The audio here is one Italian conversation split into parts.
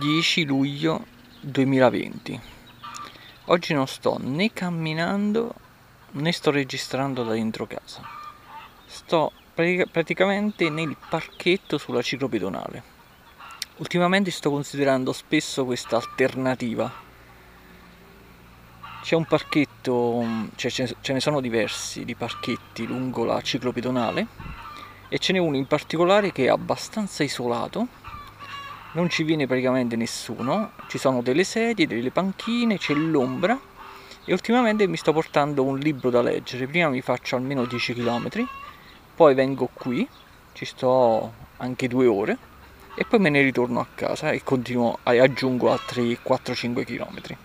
10 luglio 2020. Oggi non sto né camminando né sto registrando da dentro casa. Sto praticamente nel parchetto sulla ciclopedonale. Ultimamente sto considerando spesso questa alternativa. C'è un parchetto, cioè ce ne sono diversi di parchetti lungo la ciclopedonale e ce n'è uno in particolare che è abbastanza isolato non ci viene praticamente nessuno, ci sono delle sedie, delle panchine, c'è l'ombra e ultimamente mi sto portando un libro da leggere, prima mi faccio almeno 10 km, poi vengo qui, ci sto anche due ore e poi me ne ritorno a casa e continuo aggiungo altri 4-5 km.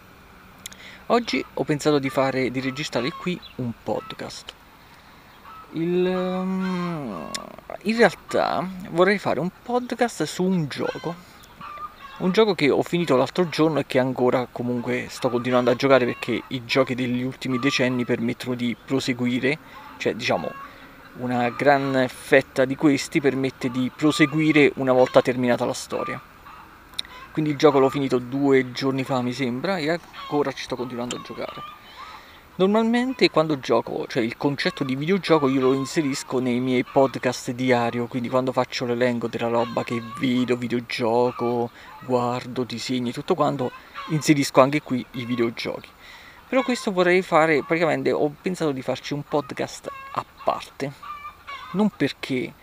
Oggi ho pensato di fare di registrare qui un podcast. Il, um, in realtà vorrei fare un podcast su un gioco un gioco che ho finito l'altro giorno e che ancora comunque sto continuando a giocare perché i giochi degli ultimi decenni permettono di proseguire, cioè diciamo una gran fetta di questi permette di proseguire una volta terminata la storia. Quindi il gioco l'ho finito due giorni fa mi sembra e ancora ci sto continuando a giocare. Normalmente quando gioco, cioè il concetto di videogioco io lo inserisco nei miei podcast diario, quindi quando faccio l'elenco della roba che vedo, videogioco, guardo, disegni, tutto quanto, inserisco anche qui i videogiochi. Però questo vorrei fare, praticamente ho pensato di farci un podcast a parte, non perché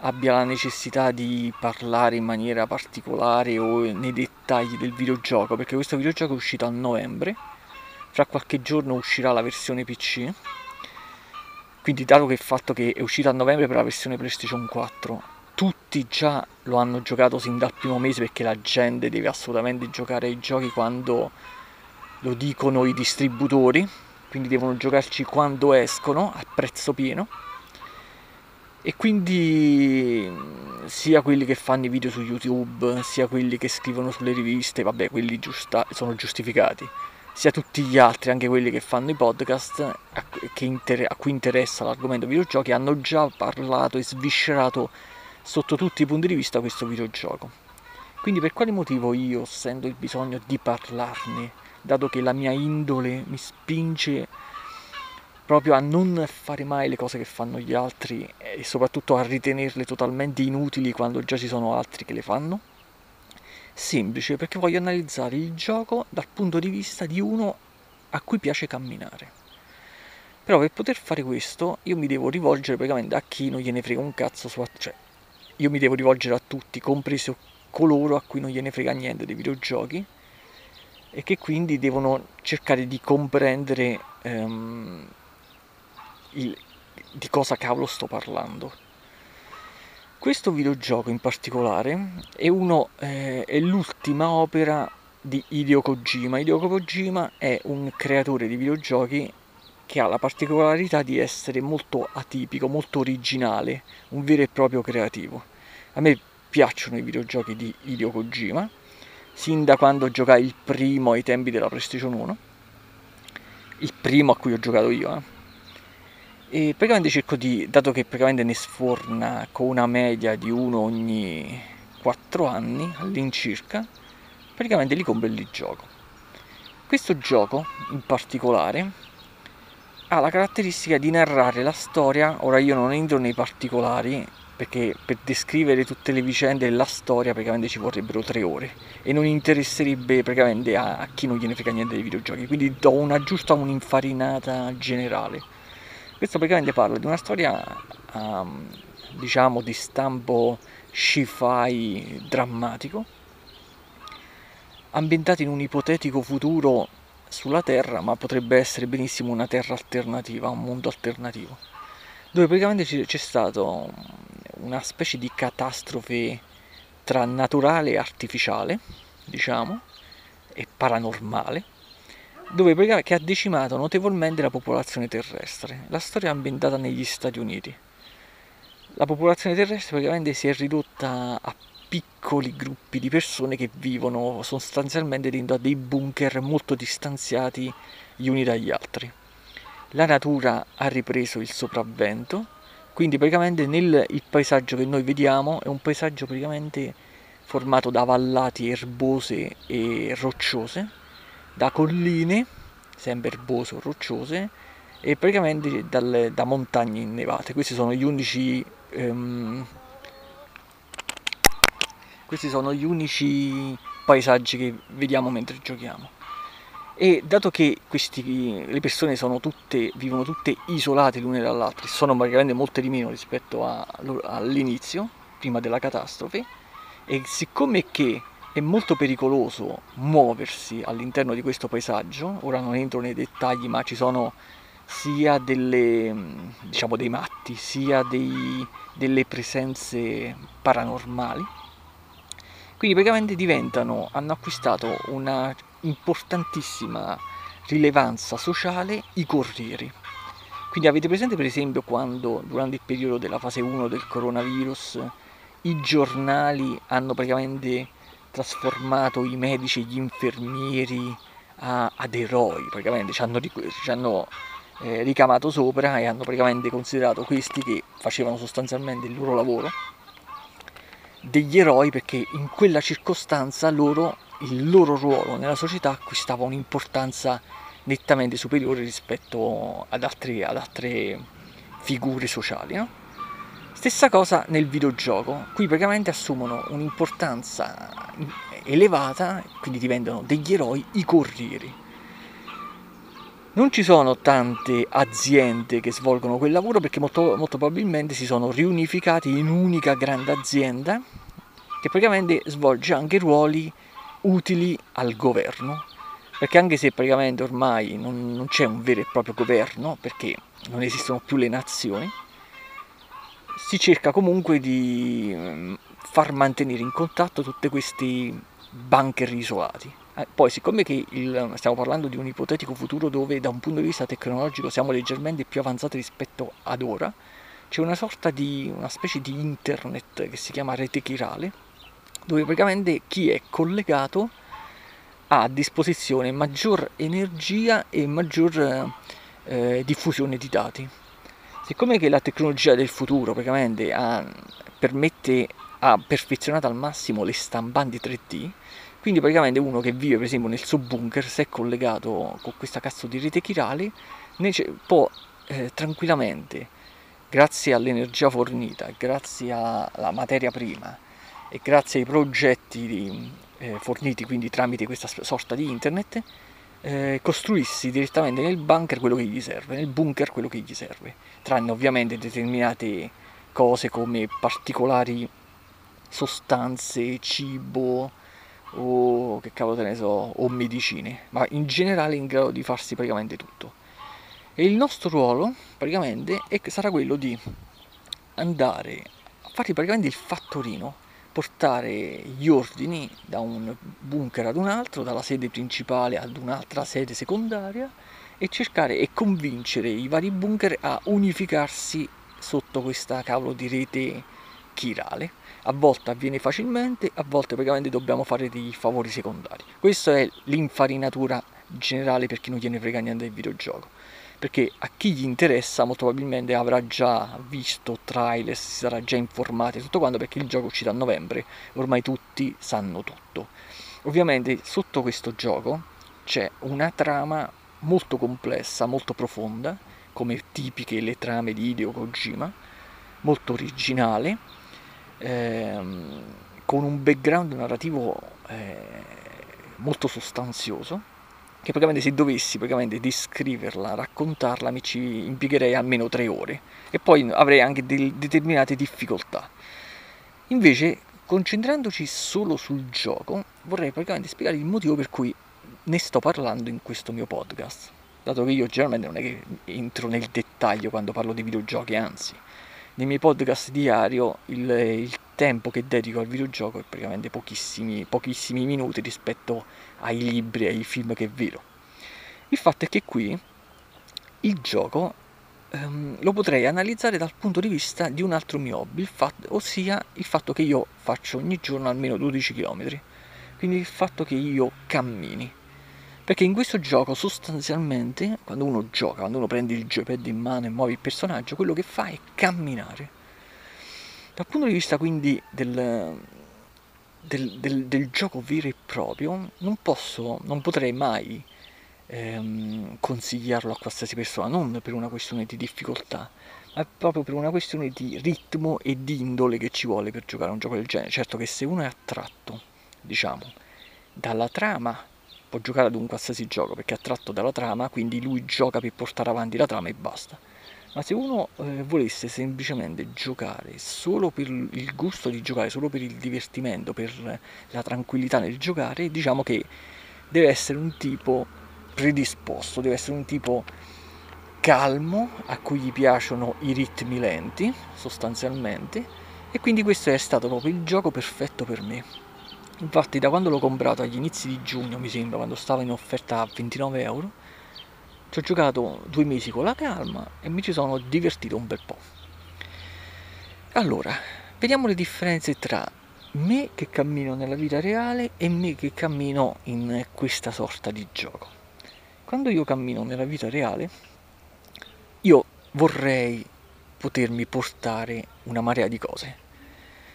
abbia la necessità di parlare in maniera particolare o nei dettagli del videogioco, perché questo videogioco è uscito a novembre fra qualche giorno uscirà la versione PC quindi dato che il fatto che è uscita a novembre per la versione PlayStation 4 tutti già lo hanno giocato sin dal primo mese perché la gente deve assolutamente giocare ai giochi quando lo dicono i distributori. Quindi devono giocarci quando escono a prezzo pieno. E quindi sia quelli che fanno i video su YouTube sia quelli che scrivono sulle riviste vabbè quelli giusta- sono giustificati sia tutti gli altri, anche quelli che fanno i podcast, a, inter- a cui interessa l'argomento videogiochi, hanno già parlato e sviscerato sotto tutti i punti di vista questo videogioco. Quindi per quale motivo io sento il bisogno di parlarne, dato che la mia indole mi spinge proprio a non fare mai le cose che fanno gli altri e soprattutto a ritenerle totalmente inutili quando già ci sono altri che le fanno? Semplice perché voglio analizzare il gioco dal punto di vista di uno a cui piace camminare. Però per poter fare questo io mi devo rivolgere praticamente a chi non gliene frega un cazzo su... cioè io mi devo rivolgere a tutti, compreso coloro a cui non gliene frega niente dei videogiochi e che quindi devono cercare di comprendere um, il, di cosa cavolo sto parlando. Questo videogioco in particolare è, uno, eh, è l'ultima opera di Hideo Kojima. Hideo Kojima è un creatore di videogiochi che ha la particolarità di essere molto atipico, molto originale, un vero e proprio creativo. A me piacciono i videogiochi di Hideo Kojima, sin da quando giocai il primo ai tempi della PlayStation 1, il primo a cui ho giocato io, eh e praticamente cerco di, dato che praticamente ne sforna con una media di uno ogni 4 anni all'incirca, praticamente li compro e li gioco. Questo gioco in particolare ha la caratteristica di narrare la storia, ora io non entro nei particolari perché per descrivere tutte le vicende della storia praticamente ci vorrebbero tre ore. E non interesserebbe praticamente a, a chi non gliene frega niente dei videogiochi, quindi do una giusta un'infarinata generale questo praticamente parla di una storia, um, diciamo, di stampo sci-fi drammatico, ambientata in un ipotetico futuro sulla Terra, ma potrebbe essere benissimo una Terra alternativa, un mondo alternativo, dove praticamente c'è stata una specie di catastrofe tra naturale e artificiale, diciamo, e paranormale, dove che ha decimato notevolmente la popolazione terrestre. La storia è ambientata negli Stati Uniti. La popolazione terrestre praticamente si è ridotta a piccoli gruppi di persone che vivono sostanzialmente dentro a dei bunker molto distanziati gli uni dagli altri. La natura ha ripreso il sopravvento, quindi praticamente nel, il paesaggio che noi vediamo è un paesaggio praticamente formato da vallate erbose e rocciose, da colline, sempre erbose o rocciose, e praticamente dalle, da montagne innevate. Questi sono gli unici... Um, questi sono gli unici paesaggi che vediamo mentre giochiamo. E dato che questi, le persone tutte, vivono tutte isolate l'une dall'altra, sono praticamente molte di meno rispetto a, all'inizio, prima della catastrofe, e siccome che è molto pericoloso muoversi all'interno di questo paesaggio, ora non entro nei dettagli, ma ci sono sia delle, diciamo, dei matti, sia dei, delle presenze paranormali, quindi praticamente diventano, hanno acquistato una importantissima rilevanza sociale i corrieri. Quindi avete presente per esempio quando durante il periodo della fase 1 del coronavirus i giornali hanno praticamente trasformato i medici e gli infermieri a, ad eroi, praticamente ci hanno, ci hanno eh, ricamato sopra e hanno praticamente considerato questi che facevano sostanzialmente il loro lavoro degli eroi perché in quella circostanza loro, il loro ruolo nella società acquistava un'importanza nettamente superiore rispetto ad, altri, ad altre figure sociali. No? Stessa cosa nel videogioco, qui praticamente assumono un'importanza elevata, quindi diventano degli eroi i corrieri. Non ci sono tante aziende che svolgono quel lavoro perché molto, molto probabilmente si sono riunificati in un'unica grande azienda che praticamente svolge anche ruoli utili al governo. Perché anche se praticamente ormai non, non c'è un vero e proprio governo, perché non esistono più le nazioni, si cerca comunque di mm, far mantenere in contatto tutti questi bunker isolati. Eh, poi, siccome il, stiamo parlando di un ipotetico futuro dove da un punto di vista tecnologico siamo leggermente più avanzati rispetto ad ora, c'è una sorta di una specie di internet che si chiama rete chirale, dove praticamente chi è collegato ha a disposizione maggior energia e maggior eh, diffusione di dati. Siccome che la tecnologia del futuro praticamente ha, permette, ha perfezionato al massimo le stampanti 3D, quindi praticamente uno che vive per esempio nel suo bunker, se è collegato con questa cazzo di rete chirale, può eh, tranquillamente, grazie all'energia fornita, grazie alla materia prima e grazie ai progetti eh, forniti quindi tramite questa sorta di internet, eh, costruissi direttamente nel bunker quello che gli serve, nel bunker quello che gli serve, tranne ovviamente determinate cose come particolari sostanze, cibo, o che cavolo te ne so, o medicine, ma in generale in grado di farsi praticamente tutto. E il nostro ruolo praticamente è, sarà quello di andare a fare praticamente il fattorino, portare gli ordini da un bunker ad un altro, dalla sede principale ad un'altra sede secondaria e cercare e convincere i vari bunker a unificarsi sotto questa cavolo di rete chirale a volte avviene facilmente, a volte praticamente dobbiamo fare dei favori secondari. Questa è l'infarinatura generale per chi non gliene frega niente del videogioco. Perché a chi gli interessa molto probabilmente avrà già visto trailer, si sarà già informato e tutto quanto perché il gioco uscirà a novembre, ormai tutti sanno tutto. Ovviamente sotto questo gioco c'è una trama molto complessa, molto profonda, come tipiche le trame di Hideo Kojima, molto originale, ehm, con un background narrativo eh, molto sostanzioso che praticamente se dovessi praticamente descriverla, raccontarla mi ci impiegherei almeno tre ore e poi avrei anche del, determinate difficoltà. Invece, concentrandoci solo sul gioco, vorrei praticamente spiegare il motivo per cui ne sto parlando in questo mio podcast. Dato che io generalmente non è che entro nel dettaglio quando parlo di videogiochi, anzi, nei miei podcast diario il, il, tempo che dedico al videogioco è praticamente pochissimi, pochissimi minuti rispetto ai libri ai film che vedo. Il fatto è che qui il gioco ehm, lo potrei analizzare dal punto di vista di un altro mio hobby, il fatto, ossia il fatto che io faccio ogni giorno almeno 12 km. Quindi il fatto che io cammini perché in questo gioco sostanzialmente, quando uno gioca, quando uno prende il joypad in mano e muove il personaggio, quello che fa è camminare. Dal punto di vista quindi del, del, del, del, gioco vero e proprio non posso, non potrei mai ehm, consigliarlo a qualsiasi persona, non per una questione di difficoltà, ma proprio per una questione di ritmo e di indole che ci vuole per giocare a un gioco del genere. Certo che se uno è attratto, diciamo, dalla trama, può giocare ad un qualsiasi gioco perché è attratto dalla trama, quindi lui gioca per portare avanti la trama e basta. Ma se uno eh, volesse semplicemente giocare solo per il gusto di giocare, solo per il divertimento, per la tranquillità nel giocare, diciamo che deve essere un tipo predisposto, deve essere un tipo calmo, a cui gli piacciono i ritmi lenti, sostanzialmente, e quindi questo è stato proprio il gioco perfetto per me. Infatti da quando l'ho comprato agli inizi di giugno, mi sembra, quando stava in offerta a 29 euro, ci ho giocato due mesi con la calma e mi ci sono divertito un bel po'. Allora, vediamo le differenze tra me che cammino nella vita reale e me che cammino in questa sorta di gioco quando io cammino nella vita reale, io vorrei potermi portare una marea di cose.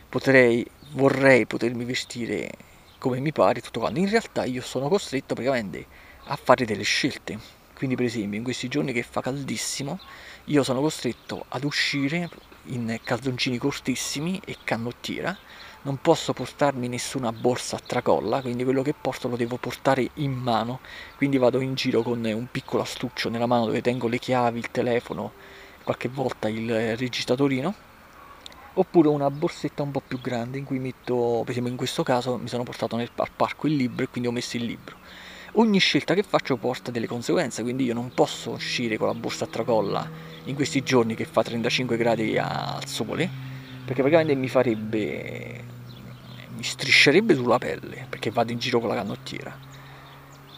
Potrei, vorrei potermi vestire come mi pare, tutto quanto. In realtà io sono costretto praticamente a fare delle scelte. Quindi per esempio in questi giorni che fa caldissimo, io sono costretto ad uscire in calzoncini cortissimi e canottiera non posso portarmi nessuna borsa a tracolla, quindi quello che porto lo devo portare in mano, quindi vado in giro con un piccolo astuccio nella mano dove tengo le chiavi, il telefono, qualche volta il registratorino, oppure una borsetta un po' più grande in cui metto, per esempio in questo caso mi sono portato nel parco il libro e quindi ho messo il libro. Ogni scelta che faccio porta delle conseguenze, quindi io non posso uscire con la borsa a tracolla in questi giorni che fa 35 gradi al sole, perché praticamente mi farebbe mi striscerebbe sulla pelle perché vado in giro con la canottiera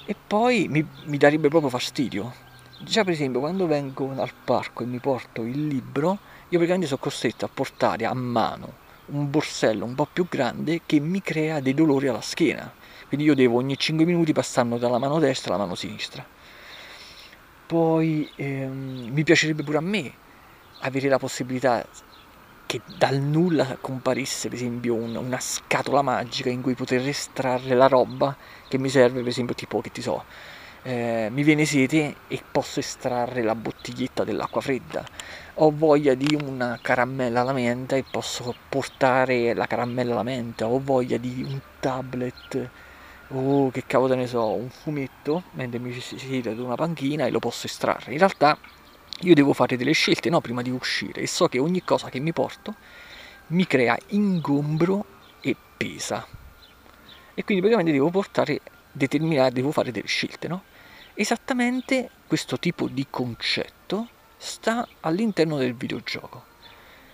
e poi mi, mi darebbe proprio fastidio. Già per esempio quando vengo al parco e mi porto il libro, io praticamente sono costretto a portare a mano un borsello un po' più grande che mi crea dei dolori alla schiena. Quindi io devo ogni 5 minuti passarlo dalla mano destra alla mano sinistra. Poi ehm, mi piacerebbe pure a me avere la possibilità che dal nulla comparisse per esempio un, una scatola magica in cui poter estrarre la roba che mi serve per esempio tipo che ti so eh, mi viene sete e posso estrarre la bottiglietta dell'acqua fredda ho voglia di una caramella alla menta e posso portare la caramella alla menta ho voglia di un tablet oh che cavolo ne so un fumetto mentre mi si ad una panchina e lo posso estrarre in realtà io devo fare delle scelte no, prima di uscire e so che ogni cosa che mi porto mi crea ingombro e pesa. E quindi praticamente devo portare determinare, devo fare delle scelte, no? Esattamente questo tipo di concetto sta all'interno del videogioco.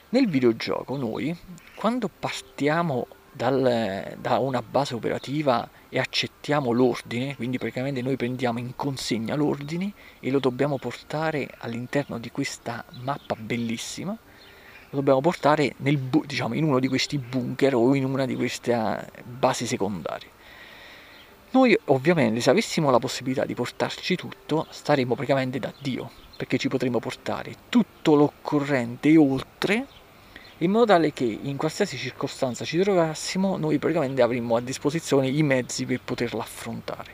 Nel videogioco noi, quando partiamo dal, da una base operativa e accettiamo l'ordine, quindi praticamente noi prendiamo in consegna l'ordine e lo dobbiamo portare all'interno di questa mappa bellissima, lo dobbiamo portare nel, diciamo, in uno di questi bunker o in una di queste ah, basi secondarie. Noi ovviamente se avessimo la possibilità di portarci tutto staremmo praticamente da Dio, perché ci potremmo portare tutto l'occorrente e oltre in modo tale che in qualsiasi circostanza ci trovassimo noi praticamente avremmo a disposizione i mezzi per poterla affrontare.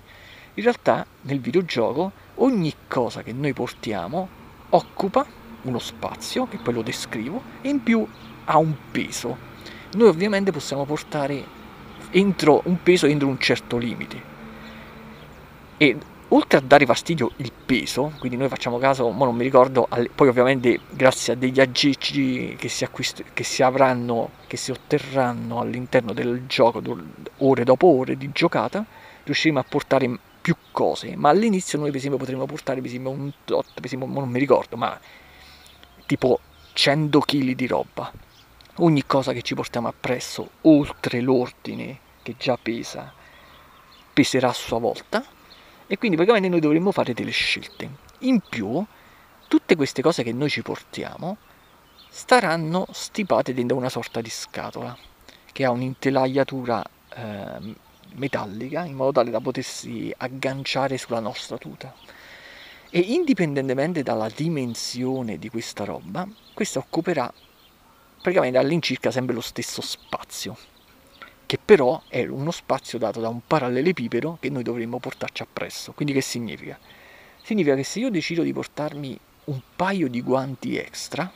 In realtà nel videogioco ogni cosa che noi portiamo occupa uno spazio, che poi lo descrivo, e in più ha un peso. Noi ovviamente possiamo portare un peso entro un certo limite. E oltre a dare fastidio il peso, quindi noi facciamo caso, ma non mi ricordo, poi ovviamente grazie a degli aggeggi che si, acquist- che si avranno, che si otterranno all'interno del gioco, ore dopo ore di giocata, riusciremo a portare più cose, ma all'inizio noi per esempio potremmo portare per esempio un tot, per esempio, non mi ricordo, ma tipo 100 kg di roba. Ogni cosa che ci portiamo appresso, oltre l'ordine che già pesa, peserà a sua volta e quindi praticamente noi dovremmo fare delle scelte. In più, tutte queste cose che noi ci portiamo staranno stipate dentro una sorta di scatola che ha un'intelaiatura eh, metallica in modo tale da potersi agganciare sulla nostra tuta. E indipendentemente dalla dimensione di questa roba, questa occuperà praticamente all'incirca sempre lo stesso spazio che però è uno spazio dato da un parallelepipede che noi dovremmo portarci appresso. Quindi che significa? Significa che se io decido di portarmi un paio di guanti extra,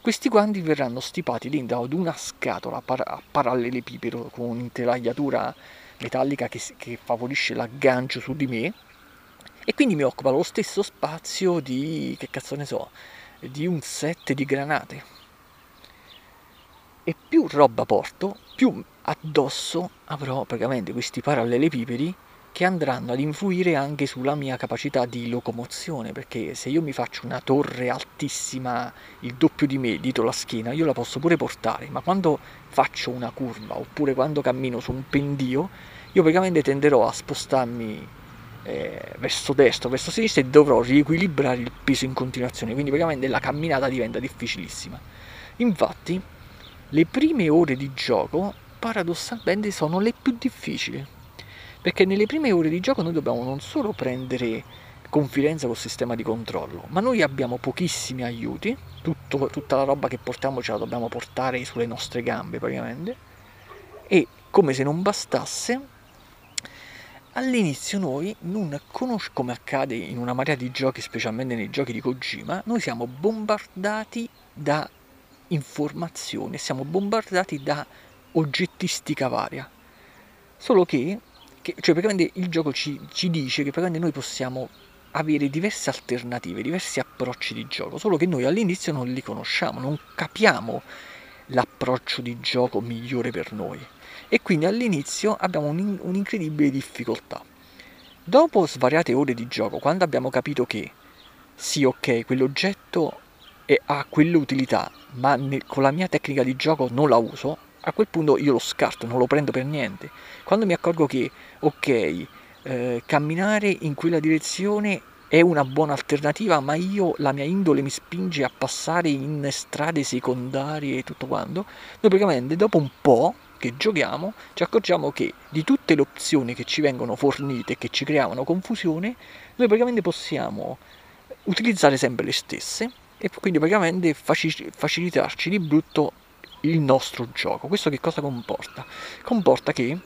questi guanti verranno stipati dentro ad una scatola a parallelepipedo con un'intelaiatura metallica che, che favorisce l'aggancio su di me e quindi mi occupa lo stesso spazio di, che cazzo ne so, di un set di granate. E più roba porto, più addosso avrò praticamente questi parallelepipedi che andranno ad influire anche sulla mia capacità di locomozione, perché se io mi faccio una torre altissima, il doppio di me, dietro la schiena, io la posso pure portare, ma quando faccio una curva oppure quando cammino su un pendio, io praticamente tenderò a spostarmi eh, verso destra, verso sinistra e dovrò riequilibrare il peso in continuazione, quindi praticamente la camminata diventa difficilissima. Infatti, le prime ore di gioco paradossalmente sono le più difficili. Perché nelle prime ore di gioco noi dobbiamo non solo prendere confidenza col sistema di controllo, ma noi abbiamo pochissimi aiuti, tutto, tutta la roba che portiamo ce la dobbiamo portare sulle nostre gambe praticamente, e come se non bastasse, all'inizio noi non conosciamo, come accade in una marea di giochi, specialmente nei giochi di Kojima, noi siamo bombardati da informazioni, siamo bombardati da oggettistica varia. Solo che che, cioè praticamente il gioco ci, ci dice che praticamente noi possiamo avere diverse alternative, diversi approcci di gioco, solo che noi all'inizio non li conosciamo, non capiamo l'approccio di gioco migliore per noi e quindi all'inizio abbiamo un, un'incredibile difficoltà. Dopo svariate ore di gioco, quando abbiamo capito che sì, ok, quell'oggetto è, ha quell'utilità, ma con la mia tecnica di gioco non la uso, a quel punto io lo scarto, non lo prendo per niente. Quando mi accorgo che, ok, eh, camminare in quella direzione è una buona alternativa, ma io la mia indole mi spinge a passare in strade secondarie e tutto quanto, noi praticamente dopo un po' che giochiamo ci accorgiamo che di tutte le opzioni che ci vengono fornite e che ci creavano confusione, noi praticamente possiamo utilizzare sempre le stesse e quindi praticamente facilitarci di brutto il nostro gioco. Questo che cosa comporta? Comporta che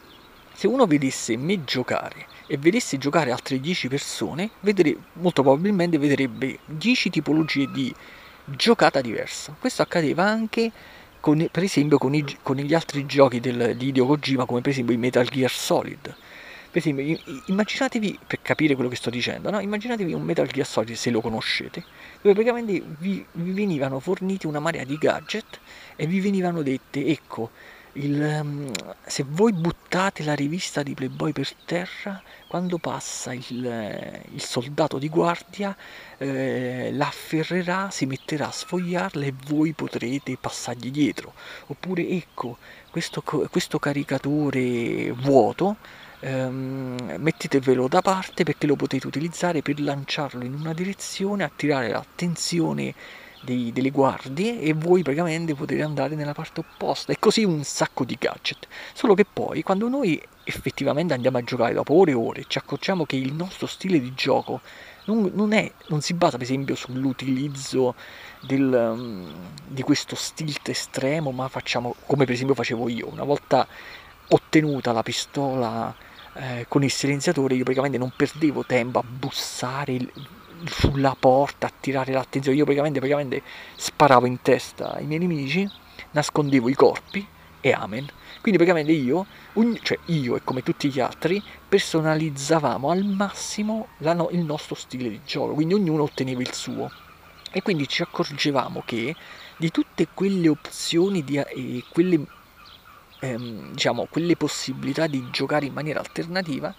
se uno vedesse me giocare e vedesse giocare altre 10 persone, vedere, molto probabilmente vedrebbe 10 tipologie di giocata diversa. Questo accadeva anche con, per esempio con, i, con gli altri giochi del, di Hideo Kojima, come per esempio i Metal Gear Solid. Per esempio, immaginatevi, per capire quello che sto dicendo, no? immaginatevi un Metal Gear Solid, se lo conoscete, dove praticamente vi, vi venivano forniti una marea di gadget e vi venivano dette, ecco, il, um, se voi buttate la rivista di Playboy per terra, quando passa il, eh, il soldato di guardia, eh, la afferrerà, si metterà a sfogliarla e voi potrete passargli dietro. Oppure ecco, questo, questo caricatore vuoto ehm, mettetevelo da parte perché lo potete utilizzare per lanciarlo in una direzione, attirare l'attenzione dei, delle guardie e voi praticamente potete andare nella parte opposta e così un sacco di gadget. Solo che poi quando noi effettivamente andiamo a giocare dopo ore e ore ci accorgiamo che il nostro stile di gioco non, non, è, non si basa per esempio sull'utilizzo del, um, di questo stilt estremo, ma facciamo come per esempio facevo io. Una volta ottenuta la pistola eh, con il silenziatore io praticamente non perdevo tempo a bussare il, sulla porta, a tirare l'attenzione, io praticamente, praticamente sparavo in testa ai miei nemici, nascondevo i corpi e amen. Quindi praticamente io, un, cioè io e come tutti gli altri, personalizzavamo al massimo la, il nostro stile di gioco, quindi ognuno otteneva il suo. E quindi ci accorgevamo che di tutte quelle opzioni di, e quelle ehm, diciamo, quelle possibilità di giocare in maniera alternativa,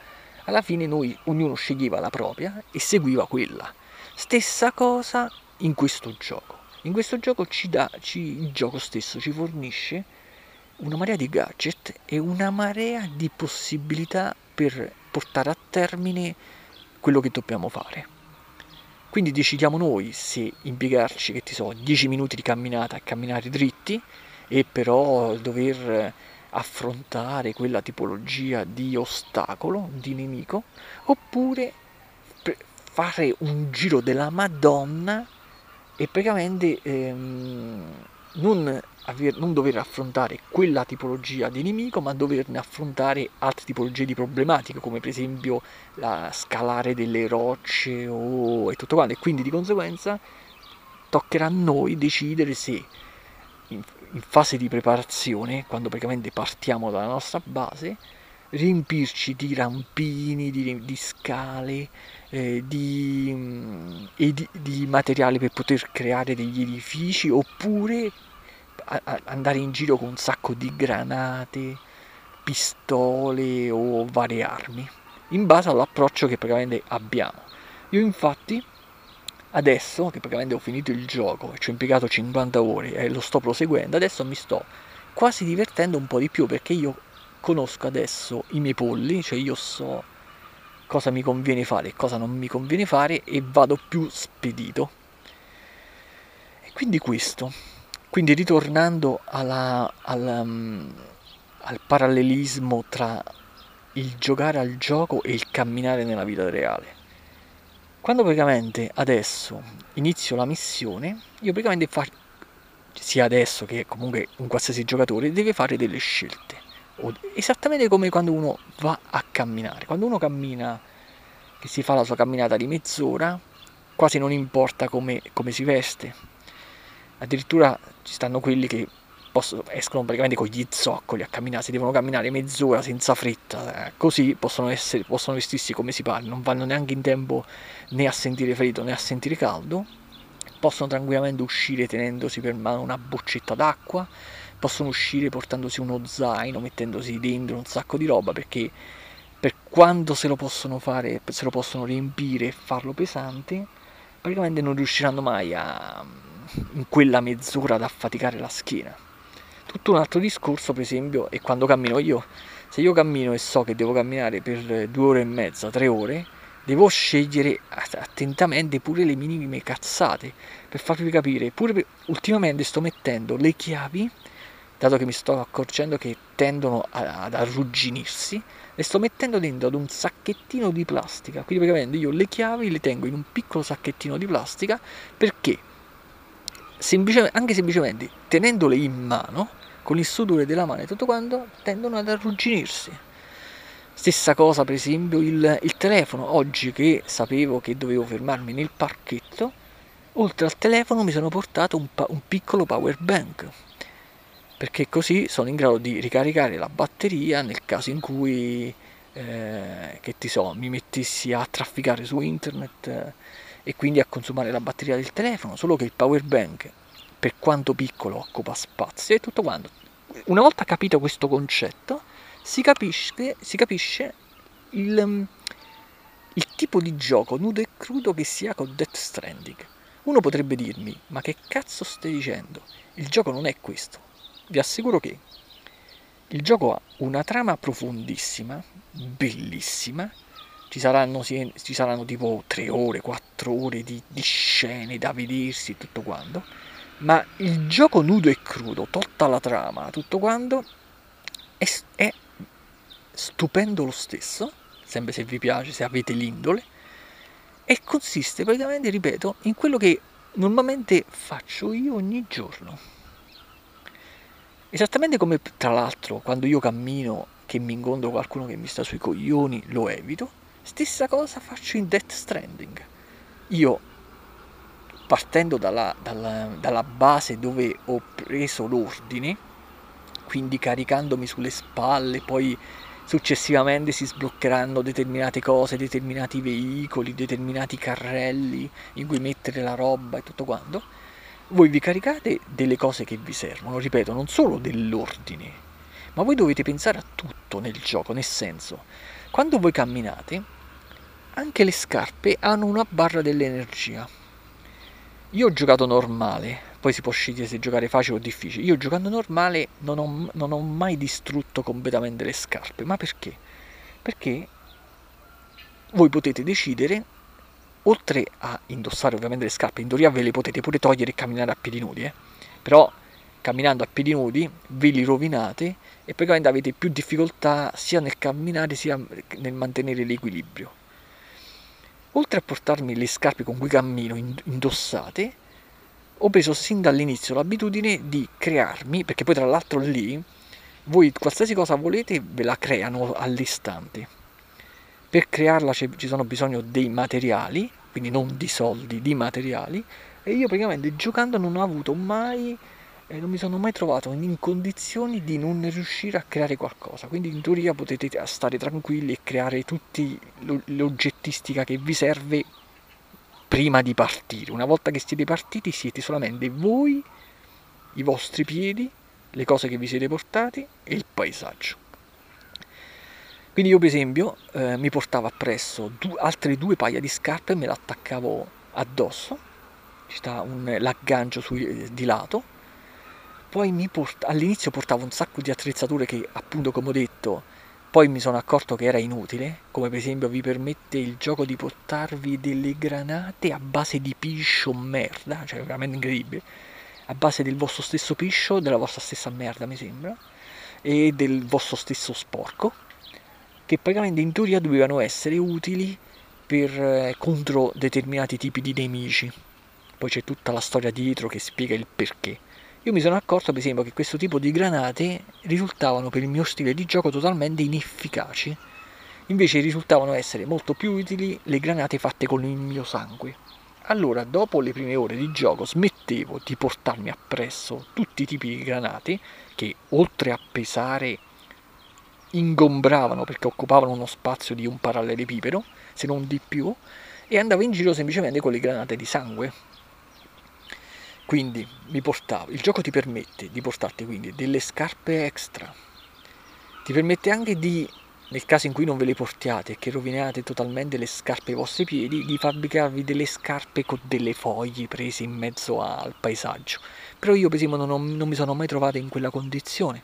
alla fine noi ognuno sceglieva la propria e seguiva quella. Stessa cosa in questo gioco. In questo gioco ci dà, ci, il gioco stesso ci fornisce una marea di gadget e una marea di possibilità per portare a termine quello che dobbiamo fare. Quindi decidiamo noi se impiegarci, che ti so, 10 minuti di camminata a camminare dritti e però dover affrontare quella tipologia di ostacolo, di nemico, oppure fare un giro della Madonna e praticamente ehm, non, aver, non dover affrontare quella tipologia di nemico, ma doverne affrontare altre tipologie di problematiche, come per esempio la scalare delle rocce o, e tutto quanto. E quindi di conseguenza toccherà a noi decidere se in, in fase di preparazione, quando praticamente partiamo dalla nostra base, riempirci di rampini, di, di scale, eh, di, mm, e di, di, materiali per poter creare degli edifici oppure a, a andare in giro con un sacco di granate, pistole o varie armi, in base all'approccio che praticamente abbiamo. Io infatti adesso che praticamente ho finito il gioco e ci ho impiegato 50 ore e lo sto proseguendo, adesso mi sto quasi divertendo un po' di più perché io conosco adesso i miei polli, cioè io so cosa mi conviene fare e cosa non mi conviene fare e vado più spedito. E quindi questo. Quindi ritornando alla, alla, um, al parallelismo tra il giocare al gioco e il camminare nella vita reale. Quando praticamente adesso inizio la missione, io praticamente faccio, sia adesso che comunque un qualsiasi giocatore, deve fare delle scelte esattamente come quando uno va a camminare. Quando uno cammina, che si fa la sua camminata di mezz'ora, quasi non importa come, come si veste. Addirittura ci stanno quelli che possono, escono praticamente con gli zoccoli a camminare, se devono camminare mezz'ora senza fretta, eh, così possono, essere, possono vestirsi come si pare, non vanno neanche in tempo né a sentire freddo né a sentire caldo, possono tranquillamente uscire tenendosi per mano una boccetta d'acqua, possono uscire portandosi uno zaino, mettendosi dentro un sacco di roba perché per quando se lo possono fare, se lo possono riempire e farlo pesante, praticamente non riusciranno mai a, in quella mezz'ora ad affaticare la schiena. Tutto un altro discorso, per esempio, è quando cammino io. Se io cammino e so che devo camminare per due ore e mezza, tre ore, devo scegliere attentamente pure le minime cazzate per farvi capire. Pure per... ultimamente sto mettendo le chiavi dato che mi sto accorgendo che tendono ad arrugginirsi, le sto mettendo dentro ad un sacchettino di plastica. Quindi praticamente io le chiavi le tengo in un piccolo sacchettino di plastica perché semplicemente, anche semplicemente tenendole in mano, con il sudore della mano e tutto quanto, tendono ad arrugginirsi. Stessa cosa per esempio il, il telefono, oggi che sapevo che dovevo fermarmi nel parchetto, oltre al telefono mi sono portato un, un piccolo power bank perché così sono in grado di ricaricare la batteria nel caso in cui eh, che ti so, mi mettessi a trafficare su internet eh, e quindi a consumare la batteria del telefono, solo che il power bank per quanto piccolo occupa spazio e tutto quanto. Una volta capito questo concetto, si capisce, si capisce il, mm, il tipo di gioco nudo e crudo che si ha con Death Stranding. Uno potrebbe dirmi, ma che cazzo stai dicendo? Il gioco non è questo vi assicuro che il gioco ha una trama profondissima, bellissima, ci saranno, ci saranno tipo 3 ore, 4 ore di, di scene da vedersi e tutto quanto, ma il gioco nudo e crudo, tolta la trama, tutto quanto, è, è stupendo lo stesso, sempre se vi piace, se avete l'indole, e consiste praticamente, ripeto, in quello che normalmente faccio io ogni giorno Esattamente come tra l'altro quando io cammino che mi incontro qualcuno che mi sta sui coglioni, lo evito. Stessa cosa faccio in Death Stranding. Io partendo dalla, dalla, dalla base dove ho preso l'ordine, quindi caricandomi sulle spalle, poi successivamente si sbloccheranno determinate cose, determinati veicoli, determinati carrelli in cui mettere la roba e tutto quanto voi vi caricate delle cose che vi servono, ripeto, non solo dell'ordine, ma voi dovete pensare a tutto nel gioco, nel senso, quando voi camminate, anche le scarpe hanno una barra dell'energia. Io ho giocato normale, poi si può scegliere se giocare facile o difficile. Io giocando normale non ho, non ho mai distrutto completamente le scarpe, ma perché? Perché voi potete decidere oltre a indossare ovviamente le scarpe, in teoria ve le potete pure togliere e camminare a piedi nudi, eh? però camminando a piedi nudi ve li rovinate e praticamente avete più difficoltà sia nel camminare sia nel mantenere l'equilibrio. Oltre a portarmi le scarpe con cui cammino indossate, ho preso sin dall'inizio l'abitudine di crearmi, perché poi tra l'altro lì voi qualsiasi cosa volete ve la creano all'istante. Per crearla ci sono bisogno dei materiali, quindi non di soldi, di materiali, e io praticamente giocando non ho avuto mai e non mi sono mai trovato in condizioni di non riuscire a creare qualcosa. Quindi in teoria potete stare tranquilli e creare tutta l'oggettistica che vi serve prima di partire. Una volta che siete partiti siete solamente voi, i vostri piedi, le cose che vi siete portati e il paesaggio. Quindi io per esempio eh, mi portavo appresso du- altre due paia di scarpe e me l'attaccavo addosso, ci sta un, l'aggancio sui, di lato poi port- all'inizio portavo un sacco di attrezzature che appunto come ho detto poi mi sono accorto che era inutile, come per esempio vi permette il gioco di portarvi delle granate a base di piscio merda, cioè veramente incredibile, a base del vostro stesso piscio, della vostra stessa merda mi sembra, e del vostro stesso sporco, che praticamente in teoria dovevano essere utili per, eh, contro determinati tipi di nemici. Poi c'è tutta la storia dietro che spiega il perché. Io mi sono accorto, per esempio, che questo tipo di granate risultavano per il mio stile di gioco totalmente inefficaci. Invece risultavano essere molto più utili le granate fatte con il mio sangue. Allora, dopo le prime ore di gioco, smettevo di portarmi appresso tutti i tipi di granate che, oltre a pesare, ingombravano perché occupavano uno spazio di un parallelepipero, se non di più, e andavo in giro semplicemente con le granate di sangue quindi mi portavo, il gioco ti permette di portarti quindi delle scarpe extra, ti permette anche di, nel caso in cui non ve le portiate e che rovinate totalmente le scarpe ai vostri piedi, di fabbricarvi delle scarpe con delle foglie prese in mezzo al paesaggio. Però io per esempio non, ho, non mi sono mai trovato in quella condizione.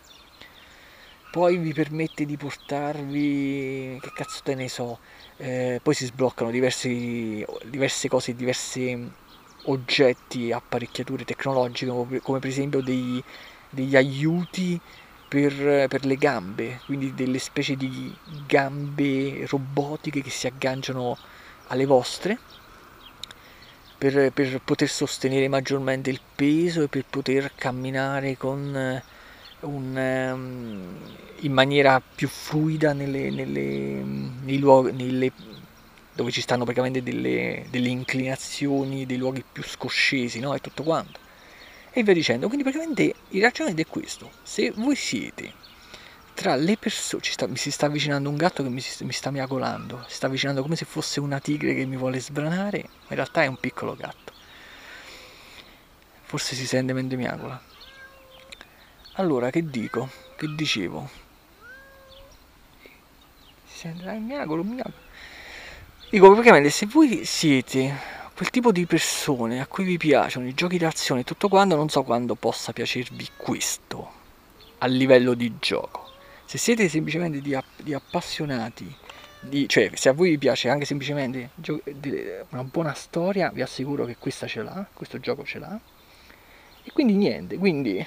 Poi vi permette di portarvi, che cazzo te ne so, eh, poi si sbloccano diversi, diverse cose, diverse oggetti, apparecchiature tecnologiche come per esempio dei, degli aiuti per, per, le gambe, quindi delle specie di gambe robotiche che si agganciano alle vostre per, per poter sostenere maggiormente il peso e per poter camminare con un, um, in maniera più fluida nelle, nelle, nei luoghi, nelle dove ci stanno praticamente delle, delle inclinazioni, dei luoghi più scoscesi, no? E tutto quanto. E via dicendo. Quindi praticamente il ragionamento è questo. Se voi siete tra le persone, mi si sta avvicinando un gatto che mi, mi, sta miagolando, si sta avvicinando come se fosse una tigre che mi vuole sbranare, ma in realtà è un piccolo gatto. Forse si sente mentre miagola. Allora, che dico? Che dicevo? Si sente, dai, miagolo, miagolo. Dico praticamente se voi siete quel tipo di persone a cui vi piacciono i giochi d'azione e tutto quanto, non so quando possa piacervi questo a livello di gioco. Se siete semplicemente di, di appassionati, di, cioè se a voi vi piace anche semplicemente una buona storia, vi assicuro che questa ce l'ha, questo gioco ce l'ha. E quindi niente, quindi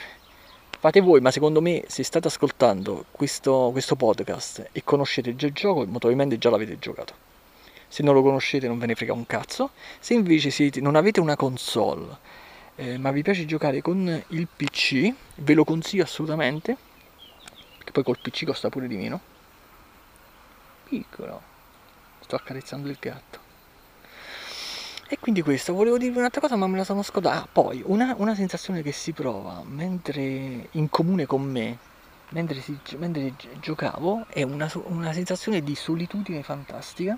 fate voi, ma secondo me se state ascoltando questo, questo podcast e conoscete già il gioco, probabilmente già l'avete giocato se non lo conoscete non ve ne frega un cazzo. Se invece siete, non avete una console, eh, ma vi piace giocare con il PC, ve lo consiglio assolutamente, perché poi col PC costa pure di meno. Piccolo, sto accarezzando il gatto. E quindi questo, volevo dirvi un'altra cosa ma me la sono scordata. Ah, poi, una, una, sensazione che si prova mentre in comune con me, mentre, si, mentre giocavo, è una, una sensazione di solitudine fantastica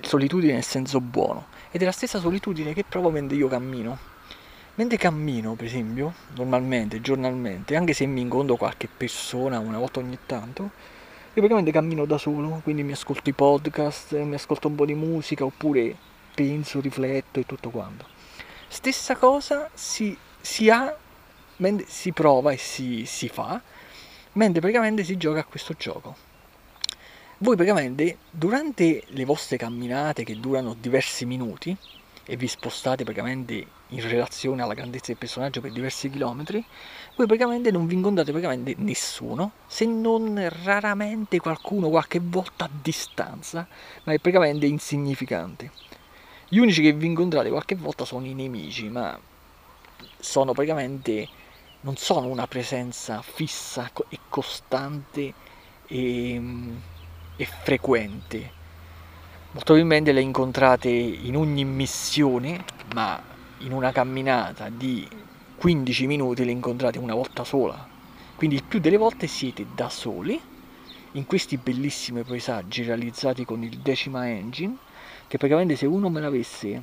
solitudine nel senso buono ed è la stessa solitudine che provo mentre io cammino. Mentre cammino, per esempio, normalmente, giornalmente, anche se mi incontro qualche persona una volta ogni tanto, io praticamente cammino da solo, quindi mi ascolto i podcast, mi ascolto un po' di musica oppure penso, rifletto e tutto quanto. Stessa cosa si, si ha, si prova e si, si fa mentre praticamente si gioca a questo gioco voi praticamente durante le vostre camminate che durano diversi minuti e vi spostate praticamente in relazione alla grandezza del personaggio per diversi chilometri, voi praticamente non vi incontrate praticamente nessuno, se non raramente qualcuno qualche volta a distanza, ma è praticamente insignificante. Gli unici che vi incontrate qualche volta sono i nemici, ma sono praticamente non sono una presenza fissa e costante e, e frequente. Molto probabilmente le incontrate in ogni missione, ma in una camminata di 15 minuti le incontrate una volta sola. Quindi il più delle volte siete da soli in questi bellissimi paesaggi realizzati con il Decima Engine, che praticamente se uno me l'avesse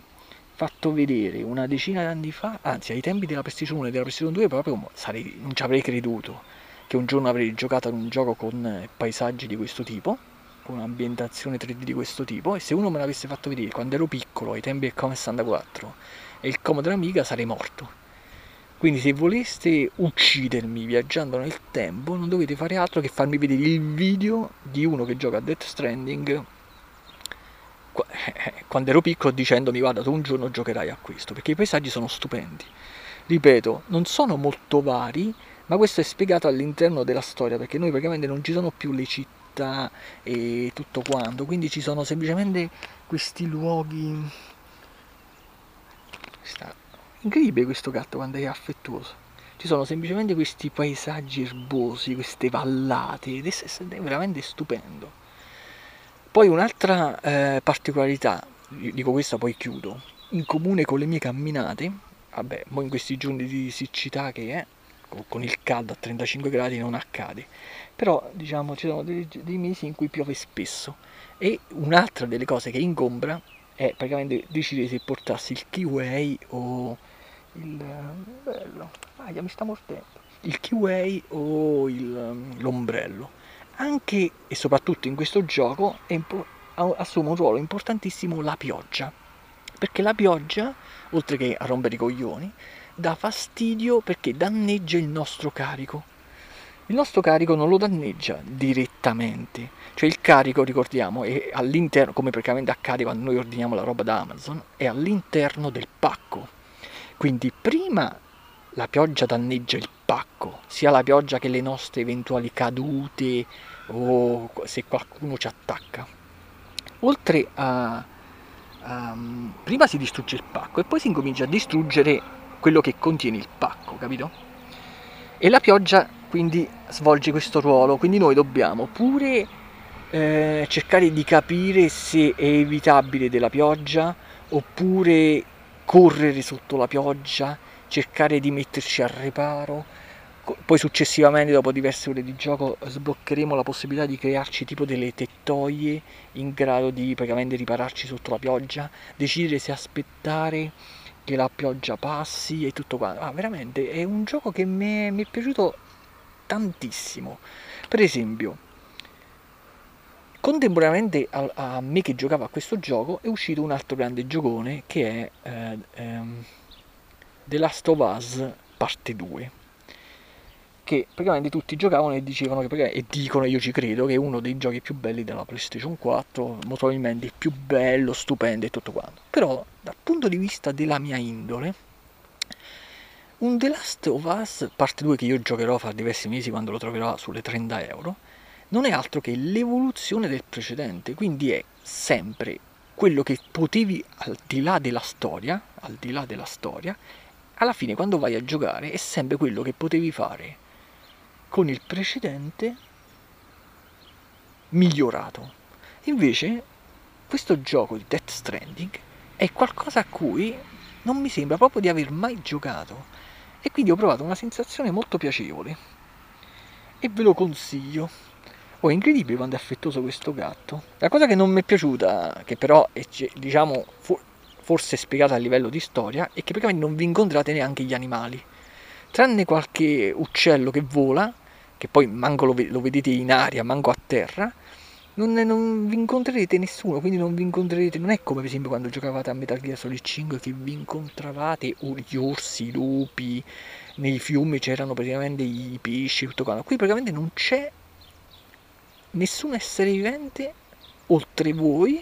fatto vedere una decina di anni fa, anzi ai tempi della PlayStation 1 e della PlayStation 2 proprio sarei, non ci avrei creduto che un giorno avrei giocato ad un gioco con eh, paesaggi di questo tipo, con un'ambientazione 3D di questo tipo, e se uno me l'avesse fatto vedere quando ero piccolo, ai tempi del Commodore 64 e il Commodore Amiga, sarei morto. Quindi se voleste uccidermi viaggiando nel tempo, non dovete fare altro che farmi vedere il video di uno che gioca a Death Stranding quando ero piccolo dicendomi guarda tu un giorno giocherai a questo, perché i paesaggi sono stupendi. Ripeto, non sono molto vari, ma questo è spiegato all'interno della storia, perché noi praticamente non ci sono più le città e tutto quanto, quindi ci sono semplicemente questi luoghi... Sta Incredibile questo gatto quando è affettuoso. Ci sono semplicemente questi paesaggi erbosi, queste vallate, ed è veramente stupendo. Poi un'altra eh, particolarità, dico questa poi chiudo, in comune con le mie camminate, vabbè, in questi giorni di siccità che è, con il caldo a 35 gradi non accade, però diciamo ci sono dei, dei mesi in cui piove spesso. E un'altra delle cose che ingombra è praticamente decidere se portarsi il kiwi o il bello ah, mi sta mordendo. Il kiwi o il, l'ombrello. Anche e soprattutto in questo gioco impo- assume un ruolo importantissimo la pioggia. Perché la pioggia oltre che a rompere i coglioni dà fastidio perché danneggia il nostro carico il nostro carico non lo danneggia direttamente cioè il carico ricordiamo è all'interno come praticamente accade quando noi ordiniamo la roba da Amazon è all'interno del pacco quindi prima la pioggia danneggia il pacco, sia la pioggia che le nostre eventuali cadute o se qualcuno ci attacca. Oltre a, a prima si distrugge il pacco e poi si incomincia a distruggere quello che contiene il pacco, capito? E la pioggia quindi svolge questo ruolo, quindi noi dobbiamo pure eh, cercare di capire se è evitabile della pioggia oppure correre sotto la pioggia, cercare di metterci al riparo. Poi successivamente, dopo diverse ore di gioco, sbloccheremo la possibilità di crearci tipo delle tettoie in grado di praticamente ripararci sotto la pioggia, decidere se aspettare che la pioggia passi e tutto quanto. Ah, veramente è un gioco che mi è, mi è piaciuto tantissimo. Per esempio, Contemporaneamente a, a, me che giocavo a questo gioco è uscito un altro grande giocone che è eh, ehm, The Last of Us parte 2 che praticamente tutti giocavano e dicevano che, e dicono io ci credo che è uno dei giochi più belli della PlayStation 4 molto probabilmente il più bello, stupendo e tutto quanto però dal punto di vista della mia indole un The Last of Us parte 2 che io giocherò fra diversi mesi quando lo troverò sulle 30 euro non è altro che l'evoluzione del precedente, quindi è sempre quello che potevi al di là della storia, al di là della storia, alla fine quando vai a giocare è sempre quello che potevi fare con il precedente migliorato. Invece questo gioco di Death Stranding è qualcosa a cui non mi sembra proprio di aver mai giocato e quindi ho provato una sensazione molto piacevole e ve lo consiglio. Oh, è incredibile quando è affettuoso questo gatto. La cosa che non mi è piaciuta, che però è diciamo forse spiegata a livello di storia, è che praticamente non vi incontrate neanche gli animali. Tranne qualche uccello che vola, che poi manco lo vedete in aria, manco a terra, non, non, vi incontrerete nessuno, quindi non vi incontrerete, non è come per esempio quando giocavate a Metal Gear Solid 5 che vi incontravate gli orsi, i lupi, nei fiumi c'erano praticamente i pesci, tutto quanto. Qui praticamente non c'è nessun essere vivente oltre voi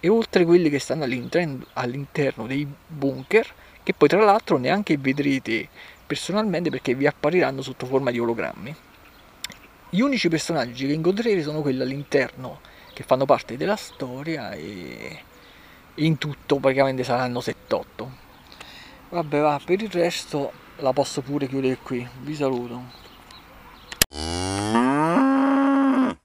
e oltre quelli che stanno all'interno, all'interno dei bunker che poi tra l'altro neanche vedrete personalmente perché vi appariranno sotto forma di ologrammi. Gli unici personaggi che incontrerete sono quelli all'interno che fanno parte della storia e in tutto praticamente saranno 7-8. vabbè va per il resto la posso pure chiudere qui vi saluto